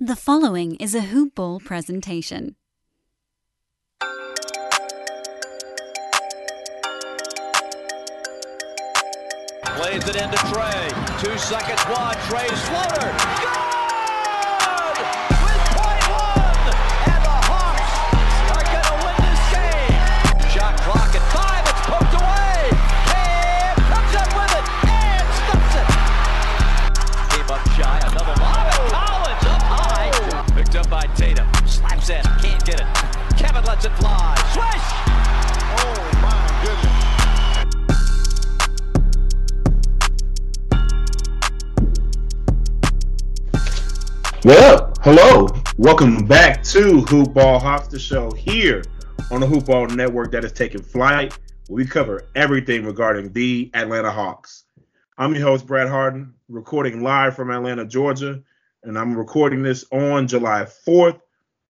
The following is a Hoop Ball presentation. Plays it into Trae. Two seconds wide. Trae's floater. Good! In. Can't get it. Kevin lets it fly. Swish! Oh my goodness. What up? Hello. Welcome back to Hoop Ball Hawks, the show here on the Hoop Ball Network that is taking flight. We cover everything regarding the Atlanta Hawks. I'm your host, Brad Harden, recording live from Atlanta, Georgia, and I'm recording this on July 4th.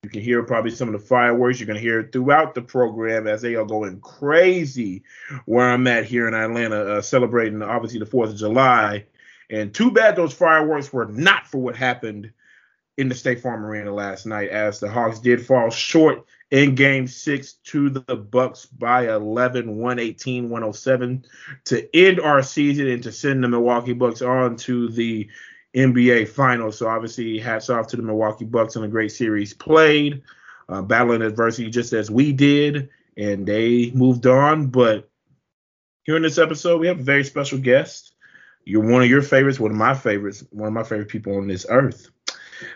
You can hear probably some of the fireworks. You're going to hear it throughout the program as they are going crazy where I'm at here in Atlanta, uh, celebrating obviously the 4th of July. And too bad those fireworks were not for what happened in the State Farm Arena last night, as the Hawks did fall short in Game Six to the Bucks by 11, 118, 107 to end our season and to send the Milwaukee Bucks on to the NBA Finals. So obviously, hats off to the Milwaukee Bucks on a great series played, uh, battling adversity just as we did, and they moved on. But here in this episode, we have a very special guest. You're one of your favorites, one of my favorites, one of my favorite people on this earth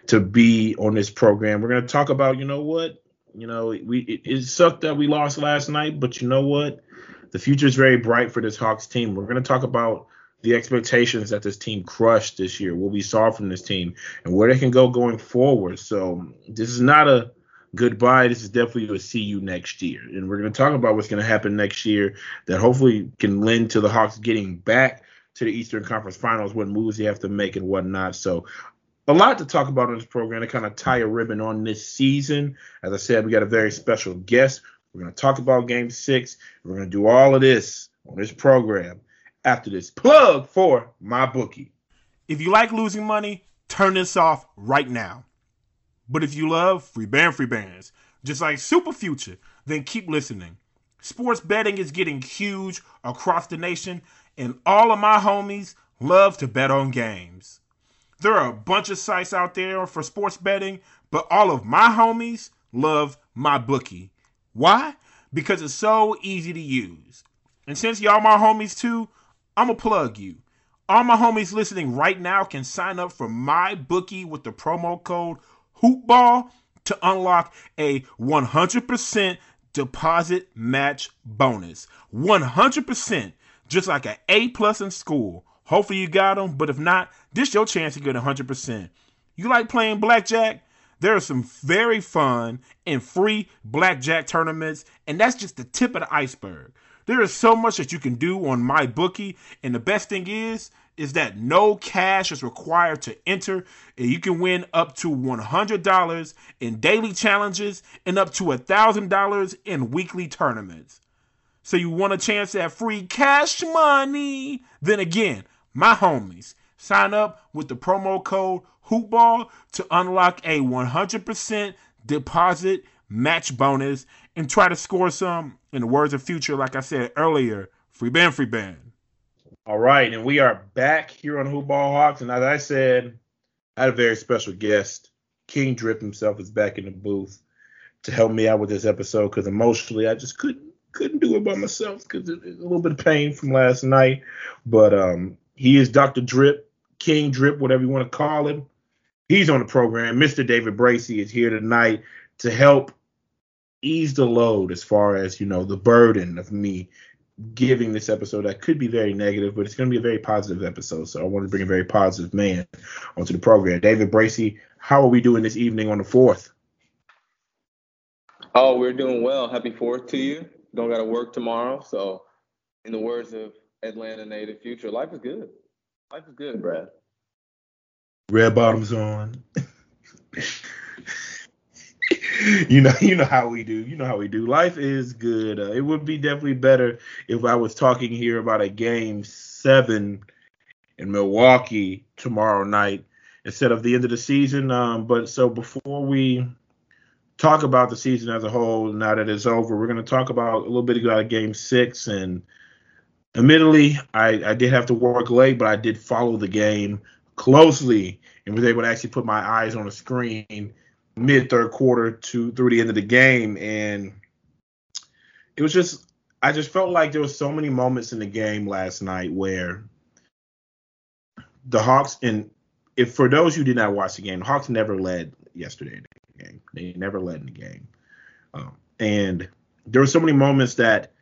to be on this program. We're going to talk about, you know what, you know, we it, it sucked that we lost last night, but you know what, the future is very bright for this Hawks team. We're going to talk about the expectations that this team crushed this year, what we saw from this team, and where they can go going forward. So this is not a goodbye. This is definitely a see you next year, and we're going to talk about what's going to happen next year that hopefully can lend to the Hawks getting back to the Eastern Conference Finals, what moves they have to make and whatnot. So a lot to talk about in this program to kind of tie a ribbon on this season. As I said, we got a very special guest. We're going to talk about Game Six. We're going to do all of this on this program after this plug for my bookie. If you like losing money, turn this off right now. But if you love free band free bands, just like Super Future, then keep listening. Sports betting is getting huge across the nation, and all of my homies love to bet on games. There are a bunch of sites out there for sports betting, but all of my homies love my bookie. Why? Because it's so easy to use. And since y'all my homies too, I'm going to plug you. All my homies listening right now can sign up for my bookie with the promo code HOOPBALL to unlock a 100% deposit match bonus. 100%, just like an A plus in school. Hopefully you got them, but if not, this is your chance to get 100%. You like playing blackjack? There are some very fun and free blackjack tournaments, and that's just the tip of the iceberg. There is so much that you can do on my bookie, and the best thing is is that no cash is required to enter, and you can win up to $100 in daily challenges and up to $1,000 in weekly tournaments. So you want a chance at free cash money? Then again, my homies, sign up with the promo code HOOPBALL to unlock a 100% deposit match bonus and try to score some, in the words of Future, like I said earlier, free band, free band. All right, and we are back here on Hoop Ball Hawks, and as I said, I had a very special guest. King Drip himself is back in the booth to help me out with this episode because emotionally I just couldn't couldn't do it by myself because a little bit of pain from last night. But um, he is Dr. Drip, King Drip, whatever you want to call him. He's on the program. Mr. David Bracey is here tonight to help ease the load as far as you know the burden of me giving this episode that could be very negative, but it's going to be a very positive episode. So I want to bring a very positive man onto the program. David Bracey, how are we doing this evening on the fourth? Oh, we're doing well. Happy fourth to you. Don't got to work tomorrow. So, in the words of Atlanta native Future, life is good. Life is good, Brad. Red bottoms on. you know, you know how we do. You know how we do. Life is good. Uh, it would be definitely better if I was talking here about a game seven in Milwaukee tomorrow night instead of the end of the season. Um, but so before we talk about the season as a whole, now that it's over, we're going to talk about a little bit about Game Six. And admittedly, I, I did have to work late, but I did follow the game closely and was able to actually put my eyes on the screen mid third quarter to through the end of the game and it was just I just felt like there was so many moments in the game last night where the Hawks and if for those who did not watch the game, the Hawks never led yesterday in the game. They never led in the game. Um, and there were so many moments that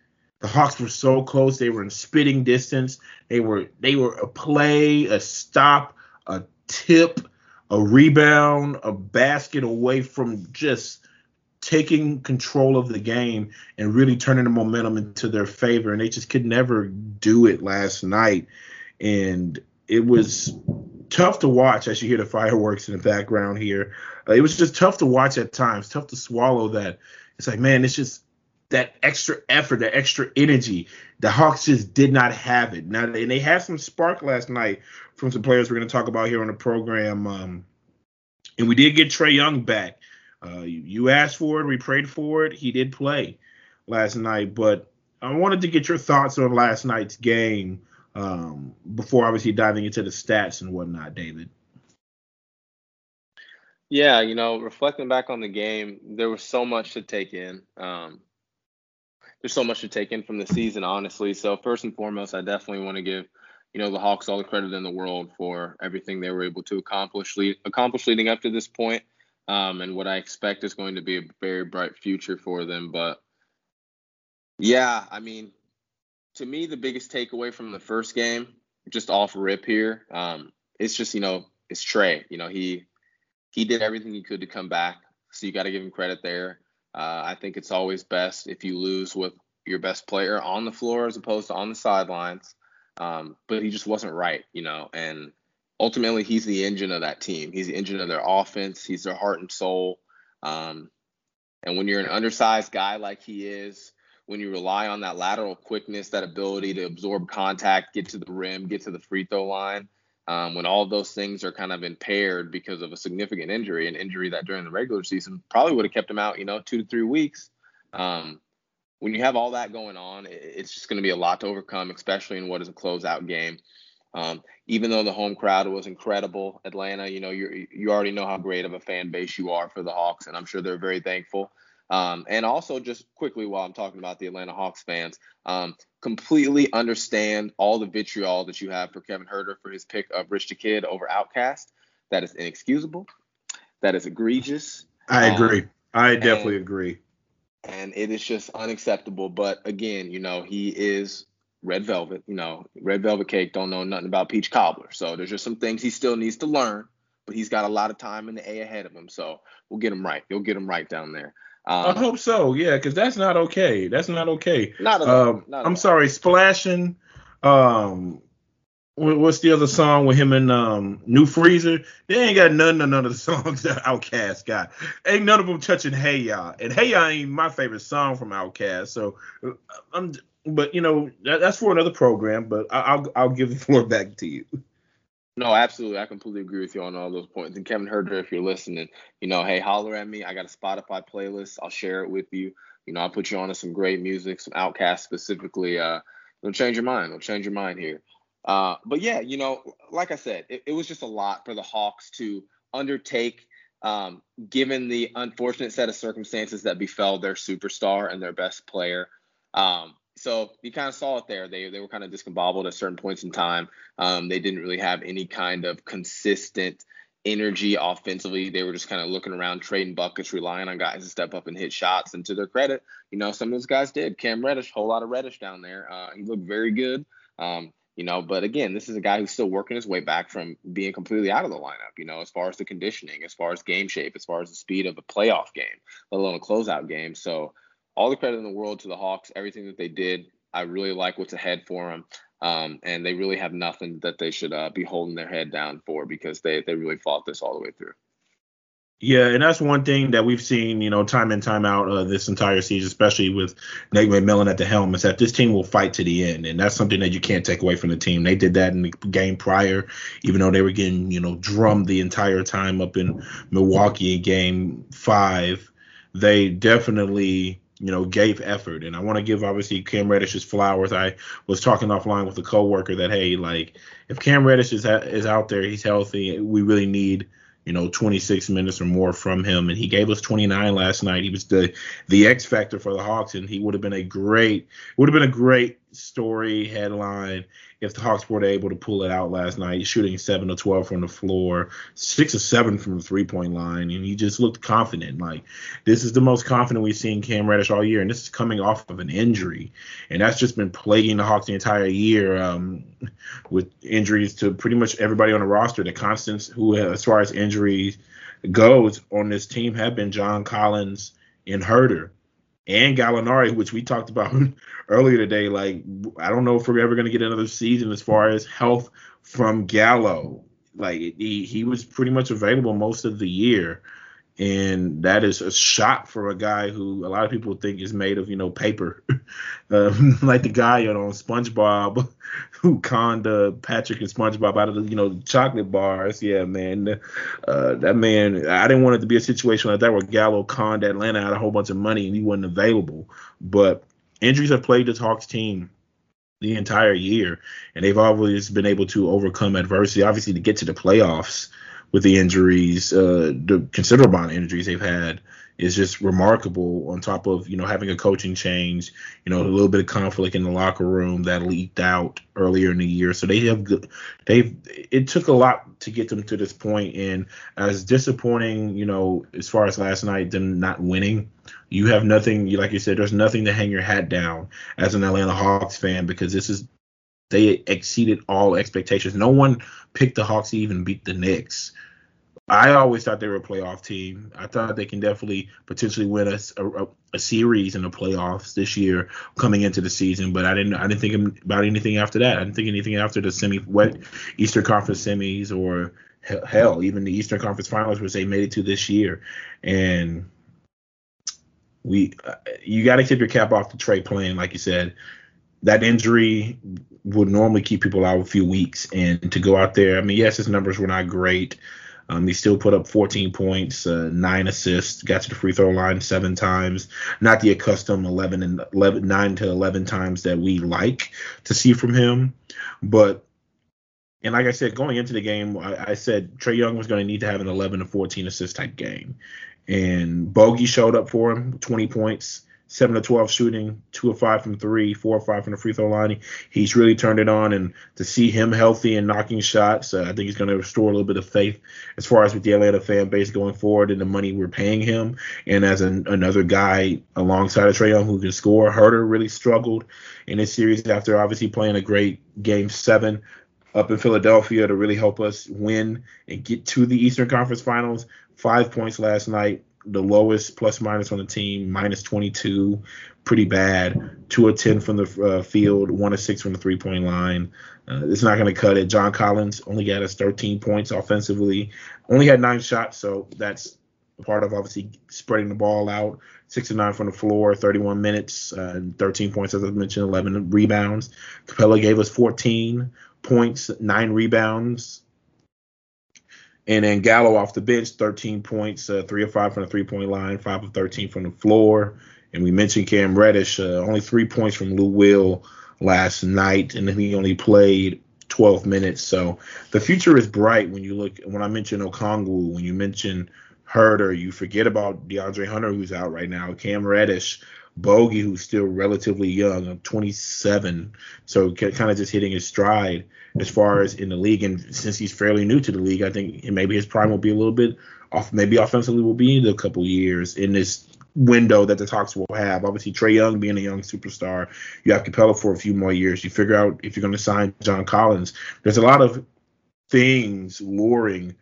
the Hawks were so close. They were in spitting distance. They were they were a play, a stop, a tip, a rebound, a basket away from just taking control of the game and really turning the momentum into their favor. And they just could never do it last night. And it was tough to watch as you hear the fireworks in the background here. Uh, it was just tough to watch at times, tough to swallow that. It's like, man, it's just that extra effort, that extra energy. The Hawks just did not have it. Now, and they had some spark last night from some players we're going to talk about here on the program. Um, and we did get Trae Young back. Uh, you asked for it, we prayed for it. He did play last night, but I wanted to get your thoughts on last night's game um, before obviously diving into the stats and whatnot, David. Yeah, you know, reflecting back on the game, there was so much to take in. Um, there's so much to take in from the season, honestly. So first and foremost, I definitely want to give you know the Hawks all the credit in the world for everything they were able to accomplish lead, accomplish leading up to this point, um, and what I expect is going to be a very bright future for them. But yeah, I mean, to me, the biggest takeaway from the first game, just off rip here, um, it's just you know it's Trae. You know he he did everything he could to come back, so you got to give him credit there. Uh, I think it's always best if you lose with your best player on the floor as opposed to on the sidelines. Um, but he just wasn't right, you know. And ultimately, he's the engine of that team. He's the engine of their offense. He's their heart and soul. Um, and when you're an undersized guy like he is, when you rely on that lateral quickness, that ability to absorb contact, get to the rim, get to the free throw line, um, when all those things are kind of impaired because of a significant injury, an injury that during the regular season probably would have kept him out, you know, two to three weeks. Um, when you have all that going on, it's just going to be a lot to overcome, especially in what is a closeout game. Um, even though the home crowd was incredible, Atlanta, you know, you you already know how great of a fan base you are for the Hawks, and I'm sure they're very thankful. Um, and also, just quickly while I'm talking about the Atlanta Hawks fans, um, completely understand all the vitriol that you have for Kevin Huerter for his pick of Rich the Kid over Outkast. That is inexcusable. That is egregious. I agree. Um, I definitely and, agree and it is just unacceptable. But again, you know, he is red velvet. You know, red velvet cake don't know nothing about peach cobbler. So there's just some things he still needs to learn. But he's got a lot of time in the A ahead of him, so we'll get him right. You'll get him right down there. Um, I hope so. Yeah, because that's not okay. That's not okay. Not at all. Um, not at I'm all. sorry, splashing. Um, what's the other song with him and um New Freezer? They ain't got none of none of the songs that Outkast got. Ain't none of them touching Hey Ya, and Hey Ya ain't my favorite song from Outkast. So uh, I'm, but you know that, that's for another program. But I, will I'll give the floor back to you. No, absolutely. I completely agree with you on all those points. And Kevin Huerter, if you're listening, you know, hey, holler at me. I got a Spotify playlist. I'll share it with you. You know, I'll put you on to some great music, some Outkast specifically. Uh, it'll change your mind. It'll change your mind here. Uh, but yeah, you know, like I said, it, it, was just a lot for the Hawks to undertake, um, given the unfortunate set of circumstances that befell their superstar and their best player. Um, so you kind of saw it there. They they were kind of discombobulated at certain points in time. Um, they didn't really have any kind of consistent energy offensively. They were just kind of looking around, trading buckets, relying on guys to step up and hit shots. And to their credit, you know, some of those guys did. Cam Reddish, whole lot of Reddish down there. Uh, he looked very good. Um, you know. But again, this is a guy who's still working his way back from being completely out of the lineup, you know, as far as the conditioning, as far as game shape, as far as the speed of a playoff game, let alone a closeout game. So, all the credit in the world to the Hawks, everything that they did. I really like what's ahead for them. Um, and they really have nothing that they should uh, be holding their head down for because they, they really fought this all the way through. Yeah, and that's one thing that we've seen, you know, time in time out uh, this entire season, especially with Nate McMillan at the helm, is that this team will fight to the end, and that's something that you can't take away from the team. They did that in the game prior, even though they were getting, you know, drummed the entire time up in Milwaukee in Game Five. They definitely you know, gave effort. And I want to give obviously Cam Reddish his flowers. I was talking offline with a coworker that hey, like if Cam Reddish is is out there, he's healthy. We really need you know 26 minutes or more from him, and he gave us 29 last night. He was the the X factor for the Hawks, and he would have been a great would have been a great story headline if the Hawks were able to pull it out last night, shooting seven to twelve from the floor, six or seven from the three point line, and he just looked confident. Like this is the most confident we've seen Cam Reddish all year, and this is coming off of an injury, and that's just been plaguing the Hawks the entire year um, with injuries to pretty much everybody on the roster. The constants who, as far as injuries goes on this team, have been John Collins and Huerter and Gallinari, which we talked about earlier today. Like, I don't know if we're ever going to get another season as far as health from Gallo. Like, he, he was pretty much available most of the year and that is a shot for a guy who a lot of people think is made of you know paper, um, like the guy on SpongeBob who conned uh, Patrick and SpongeBob out of the you know chocolate bars. Yeah, man, uh, that man. I didn't want it to be a situation like that where Gallo conned Atlanta out a whole bunch of money and he wasn't available. But injuries have played the Hawks team the entire year, and they've always been able to overcome adversity. Obviously, to get to the playoffs with the injuries, uh, the considerable amount of injuries they've had is just remarkable. On top of you know having a coaching change, you know a little bit of conflict in the locker room that leaked out earlier in the year. So they have they've it took a lot to get them to this point. And as disappointing, you know, as far as last night, them not winning, you have nothing. You like you said, there's nothing to hang your hat down as an Atlanta Hawks fan because this is they exceeded all expectations. No one picked the Hawks to even beat the Knicks. I always thought they were a playoff team. I thought they can definitely potentially win a, a, a, series in the playoffs this year coming into the season. But I didn't I didn't think about anything after that. I didn't think anything after the semi what Eastern Conference semis or hell even the Eastern Conference Finals which they made it to this year. And we uh, you got to keep your cap off the Trae playing like you said. That injury would normally keep people out a few weeks, and to go out there, I mean, yes, his numbers were not great. Um, he still put up 14 points, uh, nine assists, got to the free throw line seven times. Not the accustomed 11 and 11, nine to 11 times that we like to see from him, but and like I said, going into the game, I, I said Trae Young was going to need to have an 11 to 14 assist type game, and Bogi showed up for him, 20 points, seven to twelve shooting, two of five from three, four or five from the free throw line. He's really turned it on, and to see him healthy and knocking shots, uh, I think he's going to restore a little bit of faith as far as with the Atlanta fan base going forward and the money we're paying him. And as an, another guy alongside of Trae Young who can score, Huerter really struggled in this series after obviously playing a great game seven up in Philadelphia to really help us win and get to the Eastern Conference Finals. Five points last night the lowest plus minus on the team, minus 22, pretty bad. Two of 10 from the uh, field, one of six from the three point line. Uh, it's not going to cut it. John Collins only got us 13 points offensively, only had nine shots, so that's part of obviously spreading the ball out. Six to nine from the floor, 31 minutes, uh, 13 points, as I mentioned, 11 rebounds. Capela gave us 14 points, nine rebounds, and then Gallo off the bench, 13 points, uh, three of five from the three point line, five of 13 from the floor. And we mentioned Cam Reddish, uh, only three points from Lou Will last night, and he only played 12 minutes. So the future is bright when you look. When I mention Okongwu, when you mention Huerter, you forget about DeAndre Hunter, who's out right now, Cam Reddish, Bogi, who's still relatively young, 27, so kind of just hitting his stride as far as in the league. And since he's fairly new to the league, I think maybe his prime will be a little bit off. Maybe offensively will be in a couple years in this window that the Hawks will have. Obviously, Trae Young being a young superstar, you have Capela for a few more years. You figure out if you're going to sign John Collins. There's a lot of things luring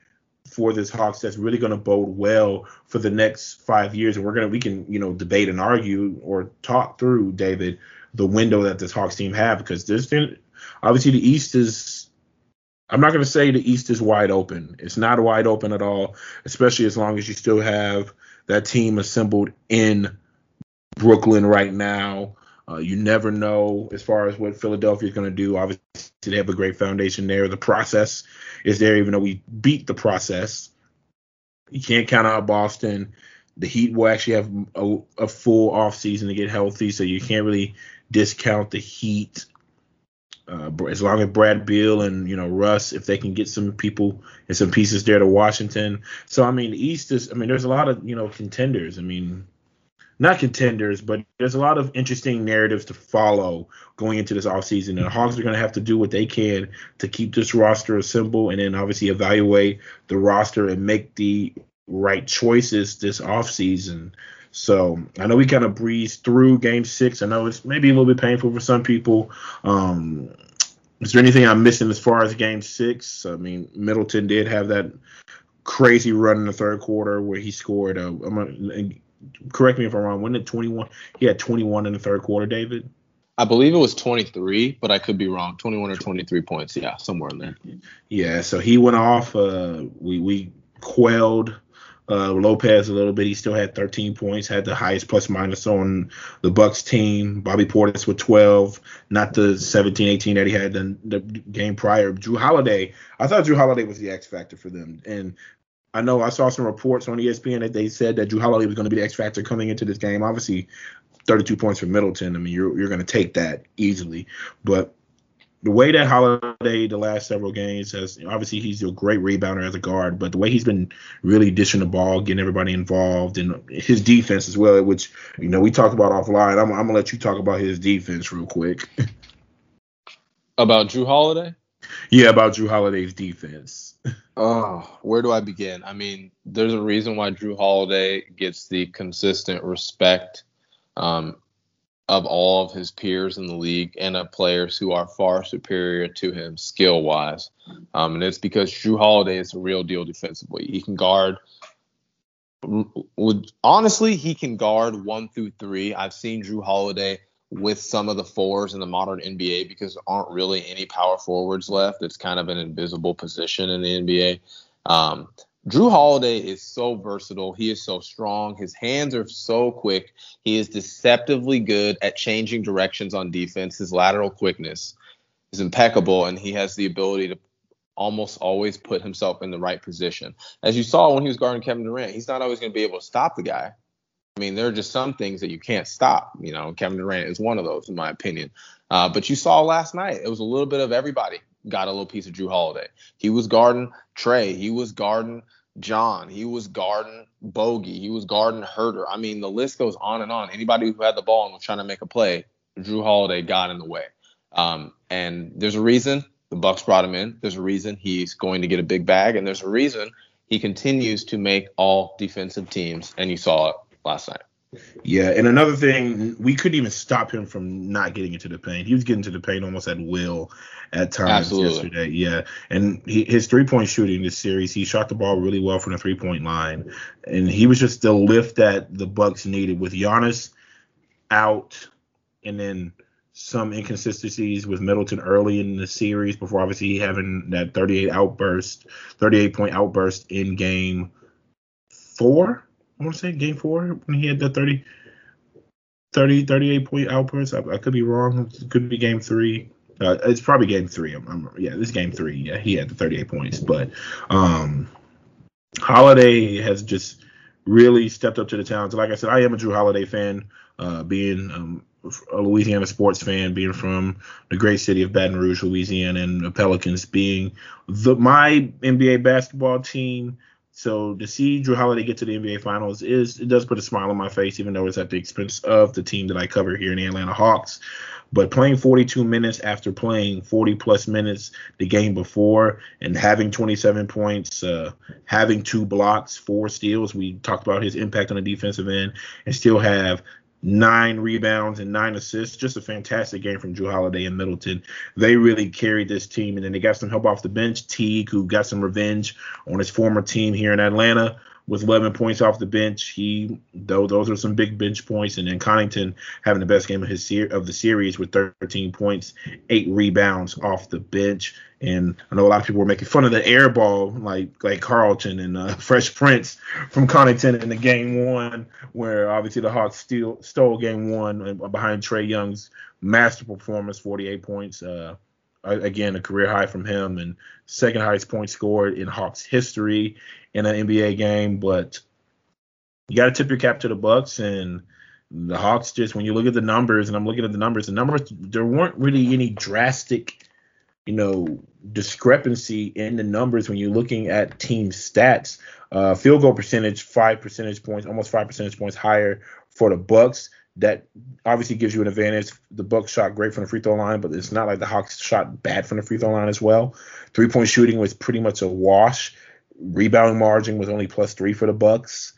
for this Hawks that's really going to bode well for the next five years. And we're gonna we can you know debate and argue or talk through David the window that this Hawks team have because there's obviously the East is I'm not going to say the East is wide open. It's not wide open at all, especially as long as you still have that team assembled in Brooklyn right now. Uh, you never know as far as what Philadelphia is going to do. Obviously, they have a great foundation there. The process is there, even though we beat the process. You can't count out Boston. The Heat will actually have a, a full offseason to get healthy, so you can't really discount the Heat. Uh, as long as Brad Beal and you know Russ, if they can get some people and some pieces there to Washington. So I mean, East is. I mean, there's a lot of you know contenders. I mean, not contenders, but there's a lot of interesting narratives to follow going into this offseason. And the Hawks are going to have to do what they can to keep this roster assembled and then obviously evaluate the roster and make the right choices this offseason. So I know we kind of breezed through game six. I know it's maybe a little bit painful for some people. Um, is there anything I'm missing as far as game six? I mean, Middleton did have that crazy run in the third quarter where he scored. A, I'm correct me if I'm wrong. When did 21? He had 21 in the third quarter, David. I believe it was 23, but I could be wrong. 21 or 23 points. Yeah, somewhere in there. Yeah, so he went off. Uh, we we quelled uh, Lopez a little bit. He still had 13 points, had the highest plus minus on the Bucks team. Bobby Portis with 12, not the 17, 18 that he had in the game prior. Jrue Holiday, I thought Jrue Holiday was the X factor for them, and I know I saw some reports on ESPN that they said that Jrue Holiday was going to be the X factor coming into this game. Obviously, 32 points for Middleton. I mean, you're you're going to take that easily. But the way that Holiday the last several games has obviously he's a great rebounder as a guard, but the way he's been really dishing the ball, getting everybody involved, and his defense as well, which you know we talked about offline. I'm, I'm gonna let you talk about his defense real quick. About Jrue Holiday? Yeah, about Jrue Holiday's defense. Oh, where do I begin? I mean, there's a reason why Jrue Holiday gets the consistent respect um, of all of his peers in the league and of players who are far superior to him skill wise. Um, and it's because Jrue Holiday is a real deal defensively. He can guard. Would honestly, he can guard one through three. I've seen Jrue Holiday with some of the fours in the modern NBA because there aren't really any power forwards left. It's kind of an invisible position in the NBA. Um, Jrue Holiday is so versatile. He is so strong. His hands are so quick. He is deceptively good at changing directions on defense. His lateral quickness is impeccable, and he has the ability to almost always put himself in the right position. As you saw when he was guarding Kevin Durant, he's not always going to be able to stop the guy, I mean, there are just some things that you can't stop. You know, Kevin Durant is one of those, in my opinion. Uh, but you saw last night, it was a little bit of everybody got a little piece of Jrue Holiday. He was guarding Trae. He was guarding John. He was guarding Bogi. He was guarding Huerter. I mean, the list goes on and on. Anybody who had the ball and was trying to make a play, Jrue Holiday got in the way. Um, and there's a reason the Bucks brought him in. There's a reason he's going to get a big bag, and there's a reason he continues to make all defensive teams. And you saw it last night. Yeah, and another thing, we couldn't even stop him from not getting into the paint. He was getting to the paint almost at will at times Absolutely. yesterday. Yeah, and he, his three point shooting this series, he shot the ball really well from the three point line, and he was just the lift that the Bucks needed with Giannis out, and then some inconsistencies with Middleton early in the series before obviously having that 38 outburst, 38 point outburst in game four I want to say game four when he had the 30, 30 38 point outburst. I, I could be wrong. It could be game three. Uh, it's probably game three. I'm, I'm, yeah, this game three. Yeah, he had the 38 points, but um, Holiday has just really stepped up to the challenge. Like I said, I am a Jrue Holiday fan. Uh, being um, a Louisiana sports fan, being from the great city of Baton Rouge, Louisiana, and the Pelicans being the my NBA basketball team so to see Jrue Holiday get to the NBA Finals is it does put a smile on my face, even though it's at the expense of the team that I cover here in the Atlanta Hawks. But playing 42 minutes after playing 40 plus minutes the game before and having 27 points, uh, having two blocks, four steals, we talked about his impact on the defensive end, and still have nine rebounds and nine assists. Just a fantastic game from Jrue Holiday and Middleton. They really carried this team, and then they got some help off the bench. Teague, who got some revenge on his former team here in Atlanta. With 11 points off the bench. He though those are some big bench points, and then Connaughton having the best game of his of the series with 13 points, eight rebounds off the bench. And I know a lot of people were making fun of the air ball, like like Carlton and uh, Fresh Prince from Connaughton in the game one, where obviously the Hawks steal, stole game one behind Trae Young's master performance, 48 points. Uh, again, a career high from him and second highest point scored in Hawks history in an NBA game. But you got to tip your cap to the Bucks and the Hawks. Just when you look at the numbers, and I'm looking at the numbers, the numbers there weren't really any drastic, you know, discrepancy in the numbers when you're looking at team stats. Uh, field goal percentage, five percentage points, almost five percentage points higher for the Bucks that obviously gives you an advantage. The Bucks shot great from the free throw line, but it's not like the Hawks shot bad from the free throw line as well. Three point shooting was pretty much a wash. Rebounding margin was only plus three for the Bucks.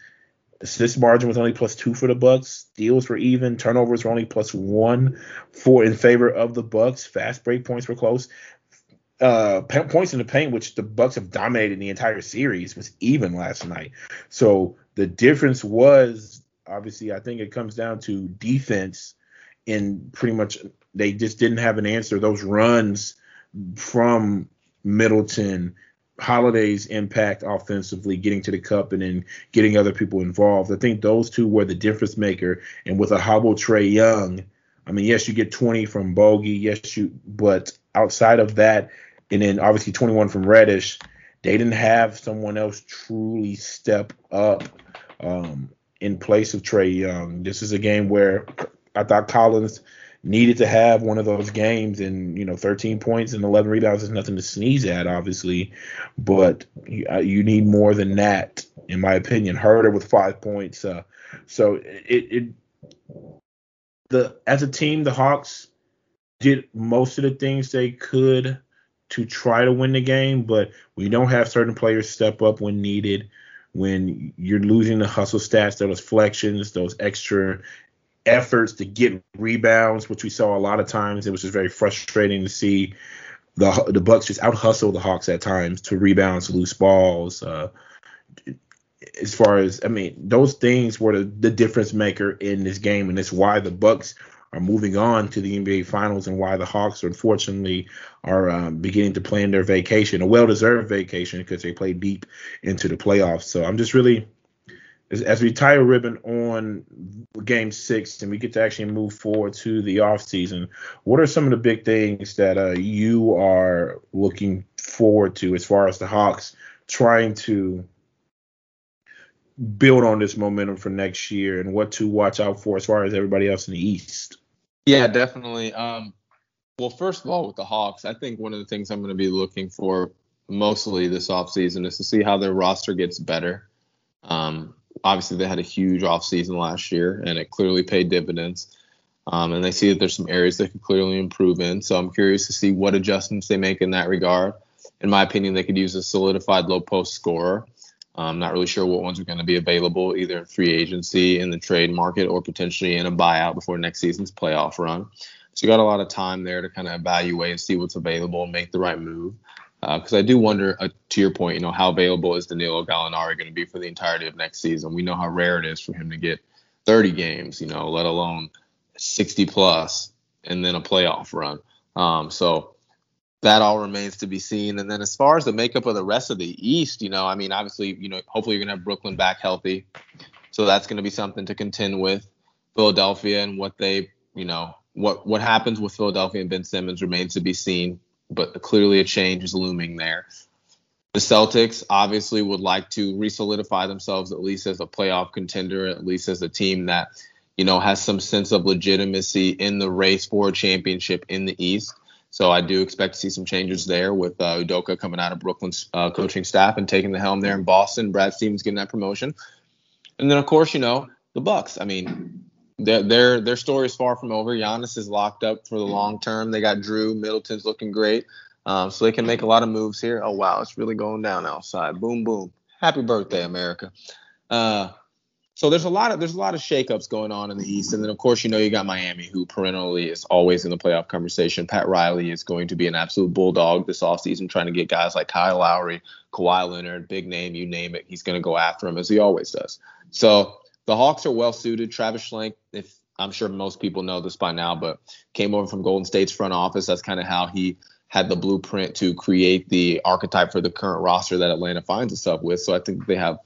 Assist margin was only plus two for the Bucks. Steals were even. Turnovers were only plus one for in favor of the Bucks. Fast break points were close. Uh, points in the paint, which the Bucks have dominated the entire series, was even last night. So the difference was obviously, I think it comes down to defense. And pretty much, they just didn't have an answer. Those runs from Middleton, Holiday's impact offensively, getting to the cup and then getting other people involved. I think those two were the difference maker. And with a hobble Trae Young, I mean, yes, you get 20 from Bogi, yes, you, but outside of that, and then obviously 21 from Reddish, they didn't have someone else truly step up. Um, in place of Trae Young. This is a game where I thought Collins needed to have one of those games, and you know, 13 points and 11 rebounds is nothing to sneeze at, obviously, but you, you need more than that, in my opinion. Huerter with five points, uh, so it, it the as a team, the Hawks did most of the things they could to try to win the game, but we don't have certain players step up when needed when you're losing the hustle stats, those flexions, those extra efforts to get rebounds, which we saw a lot of times. It was just very frustrating to see the the Bucks just out hustle the Hawks at times to rebounds, loose balls. Uh, as far as I mean, those things were the, the difference maker in this game, and it's why the Bucks are moving on to the NBA Finals and why the Hawks, unfortunately, are um, beginning to plan their vacation, a well-deserved vacation because they played deep into the playoffs. So I'm just really, as, as, we tie a ribbon on Game Six and we get to actually move forward to the off season, what are some of the big things that uh, you are looking forward to as far as the Hawks trying to build on this momentum for next year and what to watch out for as far as everybody else in the East? Yeah, definitely. Um, well, first of all, with the Hawks, I think one of the things I'm going to be looking for mostly this offseason is to see how their roster gets better. Um, obviously, they had a huge offseason last year, and it clearly paid dividends. Um, and they see that there's some areas they could clearly improve in. So I'm curious to see what adjustments they make in that regard. In my opinion, they could use a solidified low post scorer. I'm not really sure what ones are going to be available either in free agency, in the trade market, or potentially in a buyout before next season's playoff run. So you got a lot of time there to kind of evaluate and see what's available and make the right move. Because uh, I do wonder, uh, to your point, you know, how available is Danilo Gallinari going to be for the entirety of next season? We know how rare it is for him to get 30 games, you know, let alone 60 plus and then a playoff run. Um, so that all remains to be seen. And then as far as the makeup of the rest of the East, you know, I mean, obviously, you know, hopefully you're gonna have Brooklyn back healthy, so that's gonna be something to contend with. Philadelphia and what they, you know, what what happens with Philadelphia and Ben Simmons remains to be seen, but clearly a change is looming there. The Celtics obviously would like to resolidify themselves at least as a playoff contender, at least as a team that, you know, has some sense of legitimacy in the race for a championship in the East. So I do expect to see some changes there with uh, Udoka coming out of Brooklyn's uh, coaching staff and taking the helm there in Boston. Brad Stevens getting that promotion, and then of course you know the Bucks. I mean, their their their story is far from over. Giannis is locked up for the long term. They got Jrue Middleton's looking great, um, so they can make a lot of moves here. Oh wow, it's really going down outside. Boom boom. Happy birthday, America. Uh, So there's a lot of there's a lot of shakeups going on in the East, and then of course you know you got Miami, who perennially is always in the playoff conversation. Pat Riley is going to be an absolute bulldog this offseason, trying to get guys like Kyle Lowry, Kawhi Leonard, big name, you name it. He's going to go after him as he always does. So the Hawks are well suited. Travis Schlenk, if I'm sure most people know this by now, but came over from Golden State's front office. That's kind of how he had the blueprint to create the archetype for the current roster that Atlanta finds itself with. So I think they have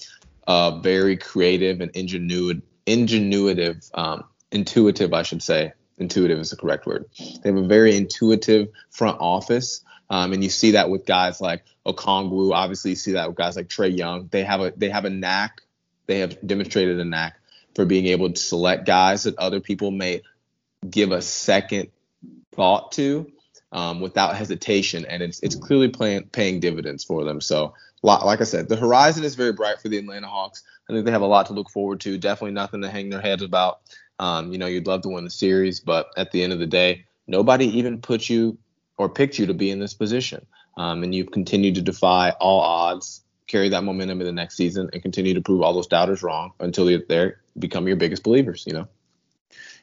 a very creative and ingenuitive, ingenuitive, um, intuitive, I should say. Intuitive is the correct word. They have a very intuitive front office. Um, and you see that with guys like Okongwu. Obviously, you see that with guys like Trae Young. They have a they have a knack. They have demonstrated a knack for being able to select guys that other people may give a second thought to um, without hesitation, and it's it's clearly paying dividends for them. So, like I said, the horizon is very bright for the Atlanta Hawks. I think they have a lot to look forward to. Definitely nothing to hang their heads about. Um, you know, you'd love to win the series, but at the end of the day, nobody even put you or picked you to be in this position. Um, and you've continued to defy all odds, carry that momentum in the next season, and continue to prove all those doubters wrong until they become your biggest believers. You know.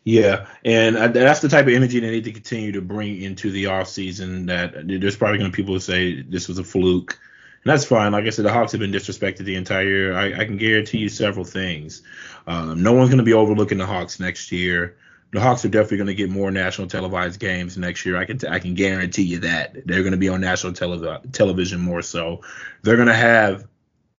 Yeah, and that's the type of energy they need to continue to bring into the off season. That there's probably going to be people who say this was a fluke, and that's fine. Like I said, the Hawks have been disrespected the entire year. I, I can guarantee you several things. Um, no one's going to be overlooking the Hawks next year. The Hawks are definitely going to get more national televised games next year. I can t- I can guarantee you that they're going to be on national tele- television more so. They're going to have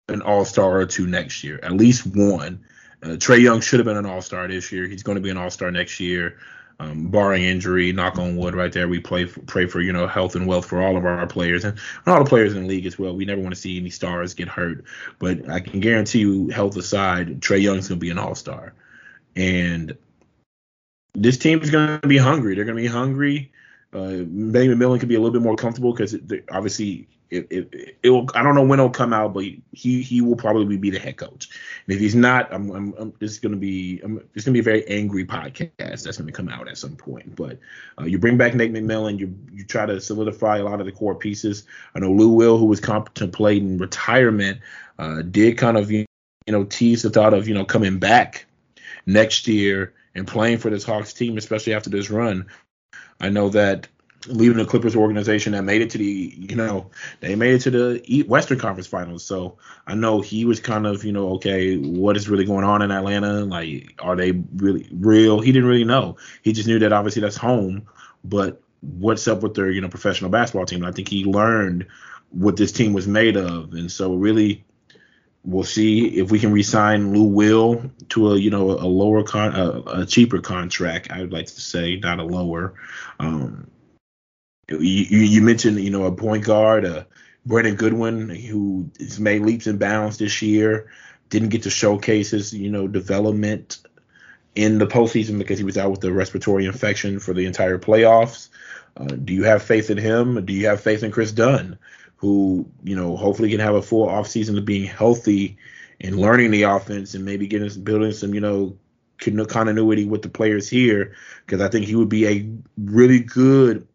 an All Star or two next year, at least one uh, Trae Young should have been an All Star this year. He's going to be an All Star next year, um, barring injury. Knock on wood, right there. We play pray for you know health and wealth for all of our players and all the players in the league as well. We never want to see any stars get hurt, but I can guarantee you, health aside, Trae Young's going to be an All Star, and this team is going to be hungry. They're going to be hungry. Uh, Benny McMillan could be a little bit more comfortable because obviously it, it, it will, I don't know when it'll come out, but he he will probably be the head coach. And if he's not, I'm, I'm, I'm this is gonna be I'm, it's gonna be a very angry podcast that's gonna come out at some point. But uh, you bring back Nate McMillan, you you try to solidify a lot of the core pieces. I know Lou Will, who was contemplating retirement, uh, did kind of you know tease the thought of you know coming back next year and playing for this Hawks team, especially after this run. I know that leaving the Clippers organization that made it to the, you know, they made it to the Western Conference Finals. So I know he was kind of, you know, okay, what is really going on in Atlanta? Like, are they really real? He didn't really know. He just knew that obviously that's home, but what's up with their, you know, professional basketball team? And I think he learned what this team was made of, and so really. We'll see if we can resign Lou Will to a you know a lower con a, a cheaper contract. I would like to say not a lower. Um, you, you mentioned, you know, a point guard, uh, Brandon Goodwin, who has made leaps and bounds this year, didn't get to showcase his, you know, development in the postseason because he was out with a respiratory infection for the entire playoffs. Uh, do you have faith in him? Do you have faith in Kris Dunn, who, you know, hopefully can have a full offseason of being healthy and learning the offense and maybe getting building some, you know, continuity with the players here? Because I think he would be a really good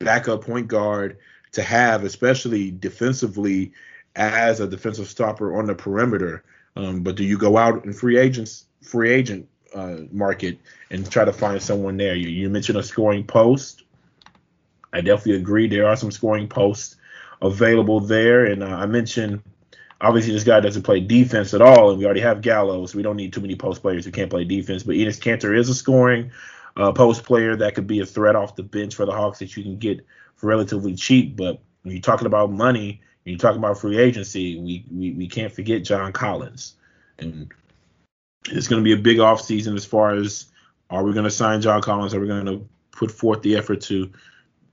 backup point guard to have, especially defensively as a defensive stopper on the perimeter. Um, but do you go out in free agents, free agent uh, market and try to find someone there? You, you mentioned a scoring post. I definitely agree. There are some scoring posts available there, and uh, I mentioned obviously this guy doesn't play defense at all, and we already have Gallo, so we don't need too many post players who can't play defense. But Enes Kanter is a scoring uh, post player that could be a threat off the bench for the Hawks that you can get for relatively cheap. But when you're talking about money, you're talking about free agency, we we, we can't forget John Collins. And it's going to be a big offseason as far as are we going to sign John Collins? Are we going to put forth the effort to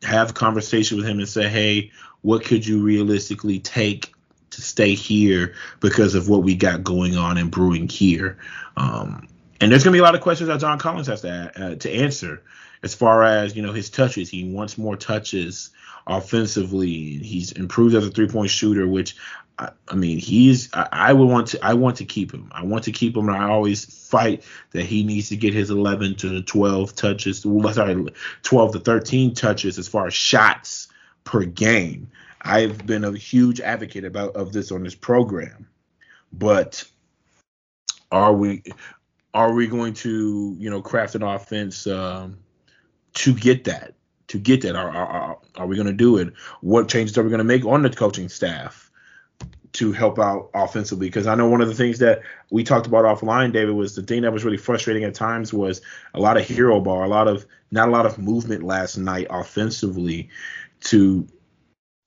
have a conversation with him and say, hey, what could you realistically take to stay here because of what we got going on and brewing here? Um, and there's going to be a lot of questions that John Collins has to uh, to answer as far as you know his touches. He wants more touches offensively. He's improved as a three point shooter, which I, I mean he's I, I, would want to I want to keep him. I want to keep him. And I always fight that he needs to get his 11 to 12 touches. Sorry, 12 to 13 touches as far as shots per game. I've been a huge advocate about of this on this program, but are we are we going to you know craft an offense um, to get that to get that? Are are, are we going to do it? What changes are we going to make on the coaching staff? to help out offensively because I know one of the things that we talked about offline, David, was the thing that was really frustrating at times was a lot of hero ball, a lot of not a lot of movement last night offensively to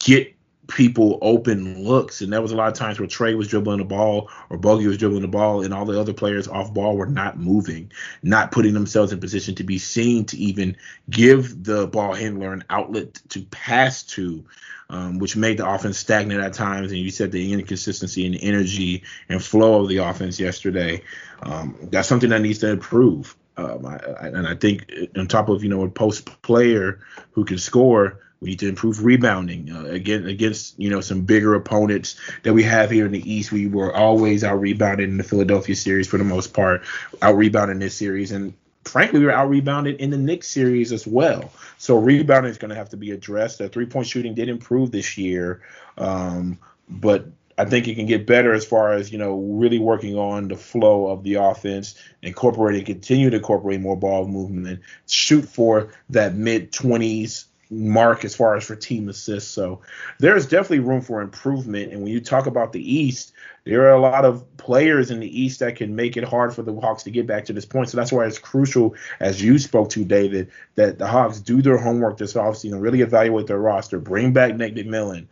get people open looks. And there was a lot of times where Trae was dribbling the ball or Bogi was dribbling the ball, and all the other players off ball were not moving, not putting themselves in position to be seen to even give the ball handler an outlet to pass to. Um, which made the offense stagnant at times. And you said the inconsistency and energy and flow of the offense yesterday. Um, that's something that needs to improve. Um, I, I, and I think on top of you know a post player who can score, we need to improve rebounding. Uh, again, against you know some bigger opponents that we have here in the East, we were always out rebounded in the Philadelphia series for the most part, out rebounding this series, and frankly, we were out rebounded in the Knicks series as well. So rebounding is going to have to be addressed. The three point shooting did improve this year, um, but I think it can get better as far as you know really working on the flow of the offense, incorporating, continue to incorporate more ball movement, shoot for that mid twenties mark as far as for team assists. So there's definitely room for improvement. And when you talk about the East, there are a lot of players in the East that can make it hard for the Hawks to get back to this point. So that's why it's crucial, as you spoke to, David, that the Hawks do their homework this offseason, really evaluate their roster, bring back Nate McMillan,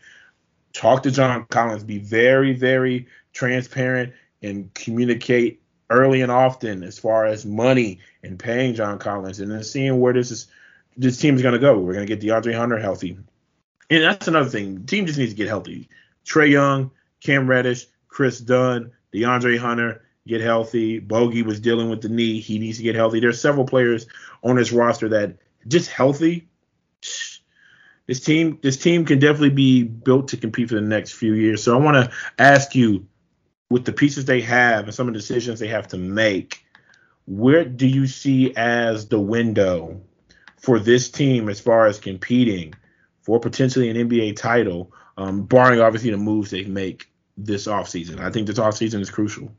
talk to John Collins, be very, very transparent and communicate early and often as far as money and paying John Collins and then seeing where this is this team's gonna go. We're gonna get DeAndre Hunter healthy. And that's another thing. The team just needs to get healthy. Trae Young, Cam Reddish, Kris Dunn, DeAndre Hunter, get healthy. Bogi was dealing with the knee. He needs to get healthy. There's several players on this roster that just healthy. This team, this team can definitely be built to compete for the next few years. So I want to ask you, with the pieces they have and some of the decisions they have to make, where do you see as the window for this team as far as competing for potentially an NBA title, um, barring obviously the moves they make this offseason? I think this offseason is crucial.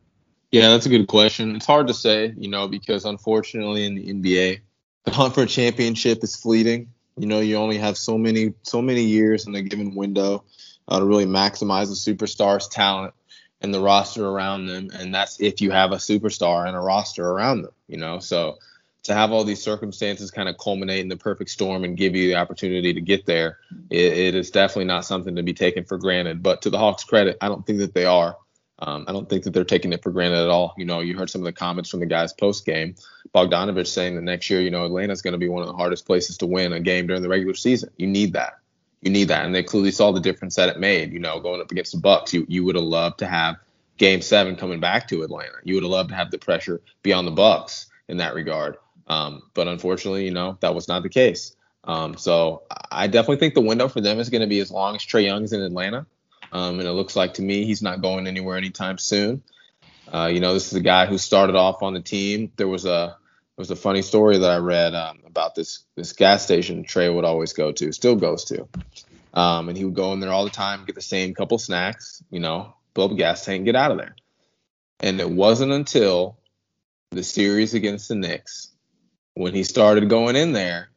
Yeah, that's a good question. It's hard to say, you know, because unfortunately in the NBA, the hunt for a championship is fleeting. You know, you only have so many so many years in a given window uh, to really maximize a superstar's talent and the roster around them, and that's if you have a superstar and a roster around them. You know, so to have all these circumstances kind of culminate in the perfect storm and give you the opportunity to get there, it, it is definitely not something to be taken for granted. But to the Hawks' credit, I don't think that they are. Um, I don't think that they're taking it for granted at all. You know, you heard some of the comments from the guys post game. Bogdanovich saying that next year, you know, Atlanta's going to be one of the hardest places to win a game during the regular season. You need that. You need that, and they clearly saw the difference that it made. You know, going up against the Bucks, you you would have loved to have Game Seven coming back to Atlanta. You would have loved to have the pressure be on the Bucks in that regard. Um, but unfortunately, you know, that was not the case. Um, so I definitely think the window for them is going to be as long as Trae Young is in Atlanta. Um, and it looks like to me he's not going anywhere anytime soon. Uh, you know, this is a guy who started off on the team. There was a there was a funny story that I read um, about this this gas station Trae would always go to, still goes to, um, and he would go in there all the time, get the same couple snacks, you know, fill up a gas tank, get out of there. And it wasn't until the series against the Knicks when he started going in there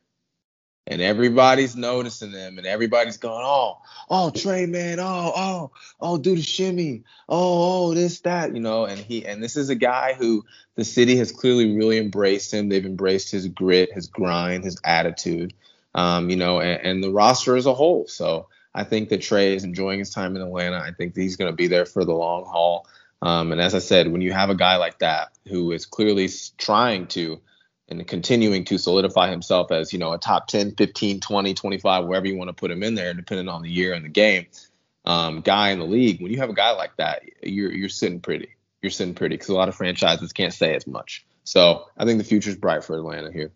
and everybody's noticing them and everybody's going, oh, oh, Trae, man, oh, oh, oh, do the shimmy, oh, oh, this, that, you know, and he and this is a guy who the city has clearly really embraced him. They've embraced his grit, his grind, his attitude, um, you know, and, and the roster as a whole. So I think that Trae is enjoying his time in Atlanta. I think that he's going to be there for the long haul. Um, and as I said, when you have a guy like that who is clearly trying to and continuing to solidify himself as, you know, a top 10, 15, 20, 25, wherever you want to put him in there, depending on the year and the game, um, guy in the league. When you have a guy like that, you're you're sitting pretty. You're sitting pretty because a lot of franchises can't say as much. So I think the future is bright for Atlanta here.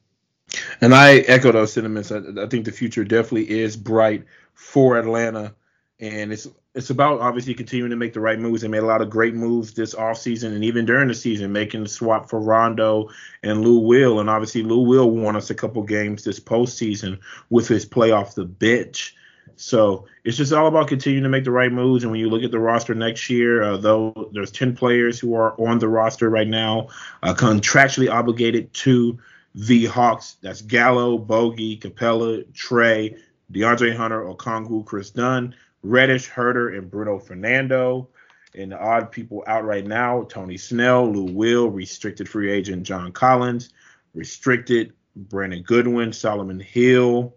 And I echo those sentiments. I, I think the future definitely is bright for Atlanta and it's it's about obviously continuing to make the right moves. They made a lot of great moves this offseason and even during the season, making the swap for Rondo and Lou Will. And obviously Lou Will won us a couple games this postseason with his play off the bench. So it's just all about continuing to make the right moves. And when you look at the roster next year, uh, though there's 10 players who are on the roster right now, uh, contractually obligated to the Hawks. That's Gallo, Bogi, Capela, Trae, DeAndre Hunter, Okongwu, Kris Dunn, Reddish, Huerter, and Bruno Fernando. And the odd people out right now, Tony Snell, Lou Will, restricted free agent John Collins, restricted Brandon Goodwin, Solomon Hill,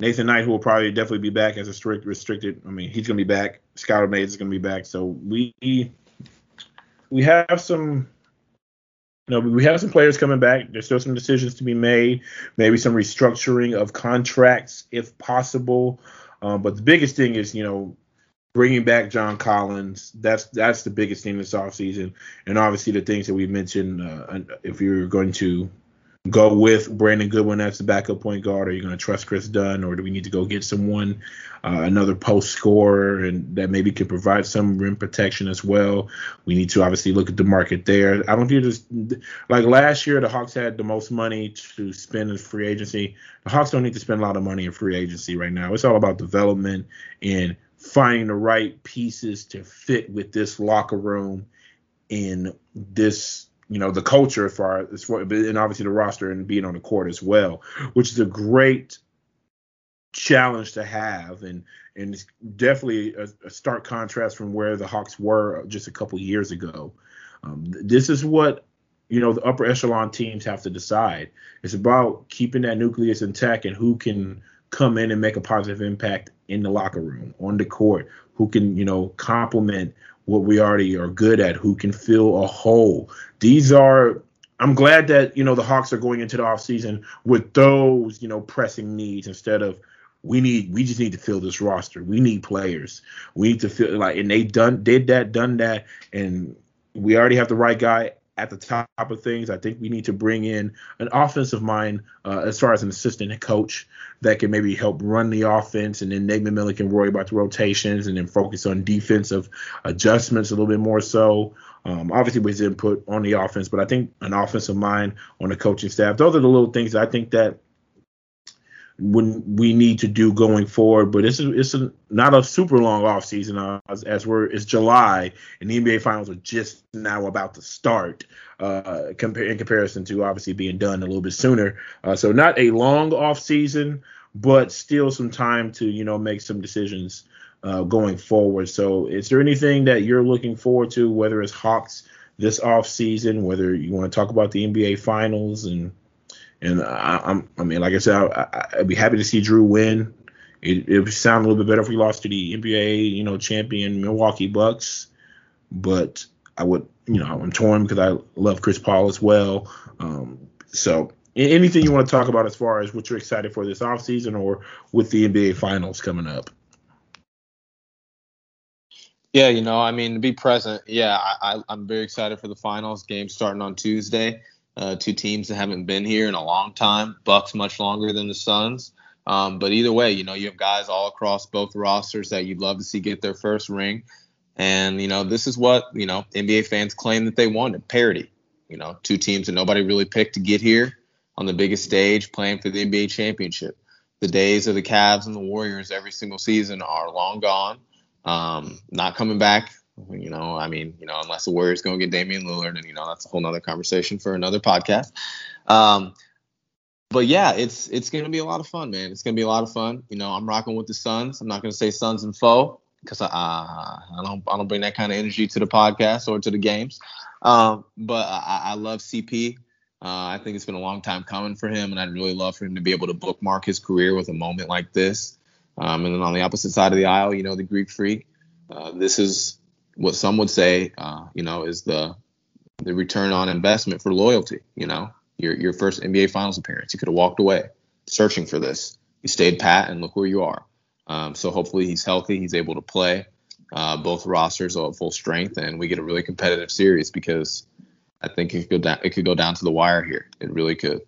Nathan Knight, who will probably definitely be back as a strict restricted. I mean, he's gonna be back. Skylar Mays is gonna be back. So we we have some you know, we have some players coming back. There's still some decisions to be made. Maybe some restructuring of contracts if possible. Um, but the biggest thing is, you know, bringing back John Collins. That's that's the biggest thing this offseason. And obviously the things that we mentioned. Uh, if you're going to go with Brandon Goodwin as the backup point guard? Are you going to trust Kris Dunn, or do we need to go get someone, uh, another post scorer, and that maybe can provide some rim protection as well? We need to obviously look at the market there. I don't think this like last year the Hawks had the most money to spend in free agency. The Hawks don't need to spend a lot of money in free agency right now. It's all about development and finding the right pieces to fit with this locker room in this you know the culture as far and obviously the roster and being on the court as well, which is a great challenge to have and and it's definitely a, a stark contrast from where the Hawks were just a couple years ago. Um, this is what you know the upper echelon teams have to decide. It's about keeping that nucleus intact and who can come in and make a positive impact in the locker room, on the court, who can you know complement what we already are good at, who can fill a hole. These are I'm glad that, you know, the Hawks are going into the offseason with those, you know, pressing needs instead of we need we just need to fill this roster. We need players. We need to feel like and they done did that, done that, and we already have the right guy at the top of things. I think we need to bring in an offensive mind uh, as far as an assistant coach that can maybe help run the offense, and then Nate McMillan can worry about the rotations and then focus on defensive adjustments a little bit more so. Um, obviously, with his input on the offense, but I think an offensive mind on the coaching staff. Those are the little things I think that when we need to do going forward. But it's it's a, not a super long off season uh, as, as, we're it's July and the NBA finals are just now about to start. Uh, compare in comparison to obviously being done a little bit sooner. Uh, so not a long off season, but still some time to you know make some decisions uh, going forward. So is there anything that you're looking forward to, whether it's Hawks this off season, whether you want to talk about the NBA finals and and I, am I mean, like I said, I, would be happy to see Jrue win. It, would sound a little bit better if we lost to the NBA, you know, champion Milwaukee Bucks. But I would, you know, I'm torn because I love Chris Paul as well. Um, so anything you want to talk about as far as what you're excited for this offseason or with the NBA finals coming up? Yeah, you know, I mean, to be present, yeah, I, am very excited for the finals game starting on Tuesday uh, two teams that haven't been here in a long time. Bucks much longer than the Suns. Um, but either way, you know, you have guys all across both rosters that you'd love to see get their first ring. And, you know, this is what, you know, NBA fans claim that they wanted parity. You know, two teams that nobody really picked to get here on the biggest stage playing for the NBA championship. The days of the Cavs and the Warriors every single season are long gone. Um, not coming back you know, I mean, you know, unless the Warriors go and get Damian Lillard, and you know, that's a whole nother conversation for another podcast. Um, but yeah, it's it's gonna be a lot of fun, man. It's gonna be a lot of fun. You know, I'm rocking with the Suns. I'm not gonna say Suns and foe because I, I don't I don't bring that kind of energy to the podcast or to the games. Um, but I, I love CP. Uh, I think it's been a long time coming for him, and I'd really love for him to be able to bookmark his career with a moment like this. Um, and then on the opposite side of the aisle, you know, the Greek Freak. Uh, this is what some would say, uh, you know, is the the return on investment for loyalty. You know, your your first NBA Finals appearance, you could have walked away searching for this. You stayed pat, and look where you are. Um, so hopefully he's healthy, he's able to play. Uh, both rosters are at full strength, and we get a really competitive series because I think it could go down. It could go down to the wire here. It really could.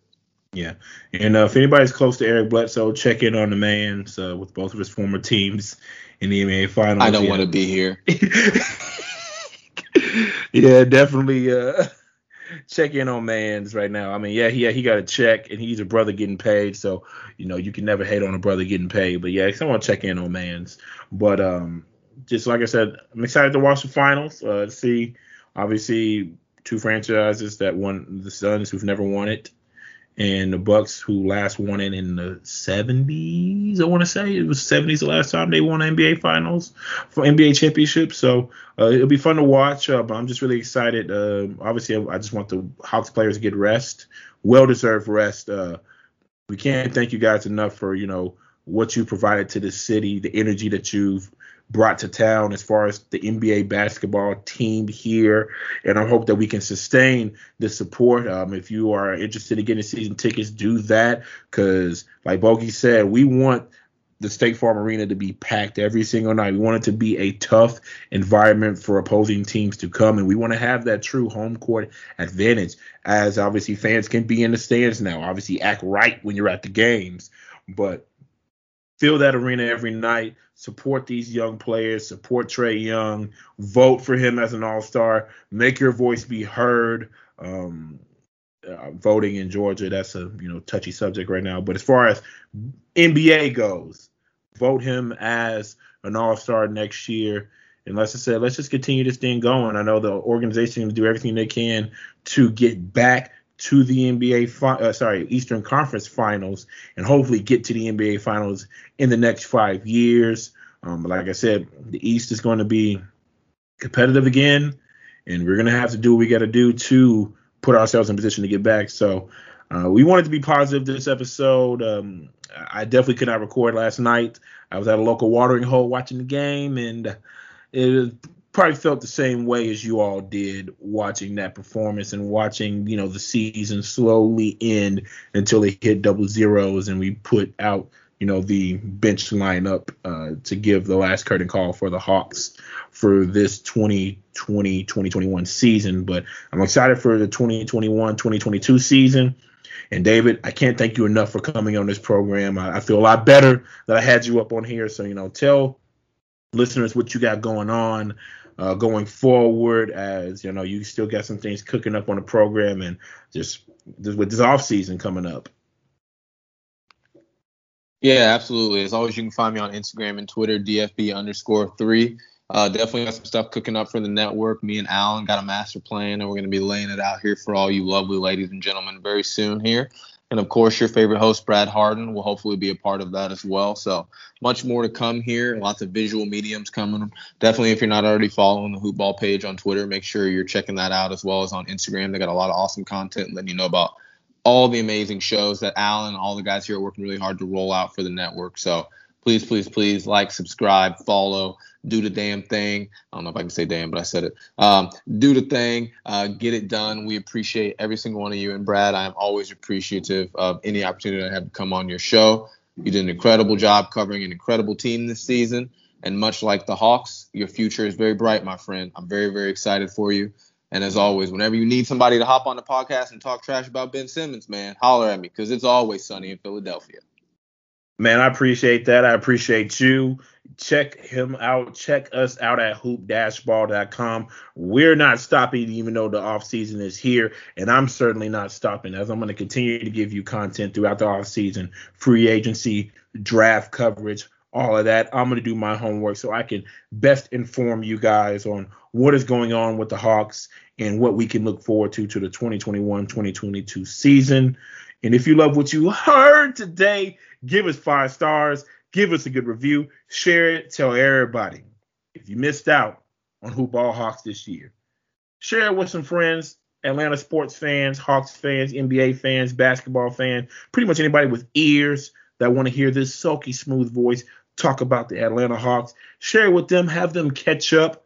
Yeah, and uh, if anybody's close to Eric Bledsoe, check in on the man uh, with both of his former teams in the NBA Finals. I don't yeah. want to be here. yeah, definitely. Uh, check in on Mans right now. I mean, yeah, he he got a check, and he's a brother getting paid, so you know you can never hate on a brother getting paid. But yeah, I want to check in on Mans. But um, just like I said, I'm excited to watch the finals. Uh, see, obviously, two franchises that won the Suns who've never won it and the Bucks, who last won it in the 70s, I want to say it was 70s the last time they won NBA Finals for NBA championship. So uh, it'll be fun to watch. Uh, but I'm just really excited. Uh, obviously, I just want the Hawks players to get rest, well deserved rest. Uh, we can't thank you guys enough for you know what you provided to the city, the energy that you've brought to town as far as the NBA basketball team here. And I hope that we can sustain the support. Um, if you are interested in getting season tickets, do that because, like Bogi said, we want the State Farm Arena to be packed every single night. We want it to be a tough environment for opposing teams to come, and we want to have that true home court advantage. As obviously fans can be in the stands now, obviously act right when you're at the games, but fill that arena every night, support these young players, support Trae Young, vote for him as an All Star, make your voice be heard. Um, uh, voting in Georgia, that's a you know touchy subject right now. But as far as NBA goes, vote him as an All Star next year. And like I said, let's just continue this thing going. I know the organization do everything they can to get back to the NBA, fi- uh, sorry, Eastern Conference Finals, and hopefully get to the NBA Finals in the next five years. Um, like I said, the East is going to be competitive again, and we're going to have to do what we got to do to put ourselves in position to get back. So uh, we wanted to be positive this episode. Um, I definitely could not record last night. I was at a local watering hole watching the game, and it probably felt the same way as you all did watching that performance and watching, you know, the season slowly end until it hit double zeros and we put out, you know, the bench lineup uh, to give the last curtain call for the Hawks for this 2020 2021 season. But I'm excited for the 2021 2022 season. And David, I can't thank you enough for coming on this program. I, I feel a lot better that I had you up on here. So, you know, tell listeners what you got going on uh, going forward as you know you still got some things cooking up on the program and just with this off season coming up. Yeah absolutely. As always you can find me on instagram and twitter dfb underscore three. Uh, definitely got some stuff cooking up for the network. Me and alan got a master plan and we're going to be laying it out here for all you lovely ladies and gentlemen very soon here and of course, your favorite host, Brad Harden, will hopefully be a part of that as well. So much more to come here. Lots of visual mediums coming. Definitely, if you're not already following the Hoopball page on Twitter, make sure you're checking that out as well as on Instagram. They got a lot of awesome content letting you know about all the amazing shows that Alan and all the guys here are working really hard to roll out for the network. So please, please, please like, subscribe, follow, do the damn thing. I don't know if I can say damn, but I said it. Um, do the thing, uh, get it done. We appreciate every single one of you. And Brad, I am always appreciative of any opportunity I have to come on your show. You did an incredible job covering an incredible team this season. And much like the Hawks, your future is very bright, my friend. I'm very, very excited for you. And as always, whenever you need somebody to hop on the podcast and talk trash about Ben Simmons, man, holler at me because it's always sunny in Philadelphia. Man, I appreciate that. I appreciate you. Check him out. Check us out at hoop-ball.com. We're not stopping, even though the off season is here, and I'm certainly not stopping as I'm going to continue to give you content throughout the off season, free agency, draft coverage, all of that. I'm going to do my homework so I can best inform you guys on what is going on with the Hawks and what we can look forward to to the 2021-2022 season. And if you love what you heard today, give us five stars, give us a good review, share it, tell everybody. If you missed out on Hoop Ball Hawks this year, share it with some friends, Atlanta sports fans, Hawks fans, NBA fans, basketball fans, pretty much anybody with ears that want to hear this sulky smooth voice talk about the Atlanta Hawks. Share it with them, have them catch up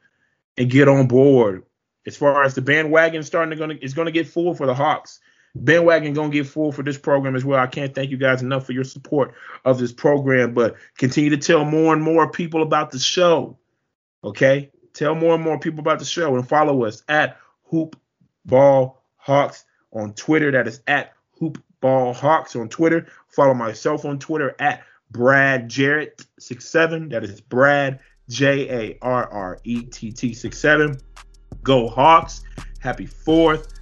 and get on board. As far as the bandwagon starting to gonna is gonna get full for the Hawks bandwagon gonna get full for this program as well. I can't thank you guys enough for your support of this program, but continue to tell more and more people about the show. Okay, tell more and more people about the show and follow us at Hoop Ball Hawks on Twitter. That is at Hoop Ball Hawks on Twitter. Follow myself on Twitter at Brad Jarrett 67. That is Brad J A R R E T T 67. Go Hawks. Happy 4th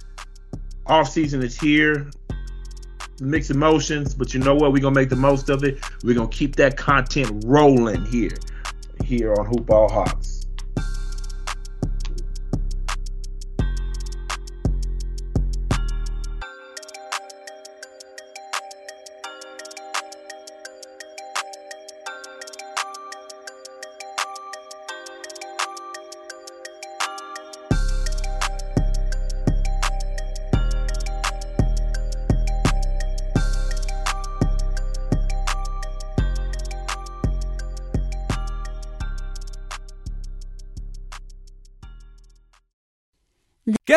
Off season is here. Mixed emotions, but you know what? We're gonna make the most of it. We're gonna keep that content rolling here, here on Hoop Ball Hawks.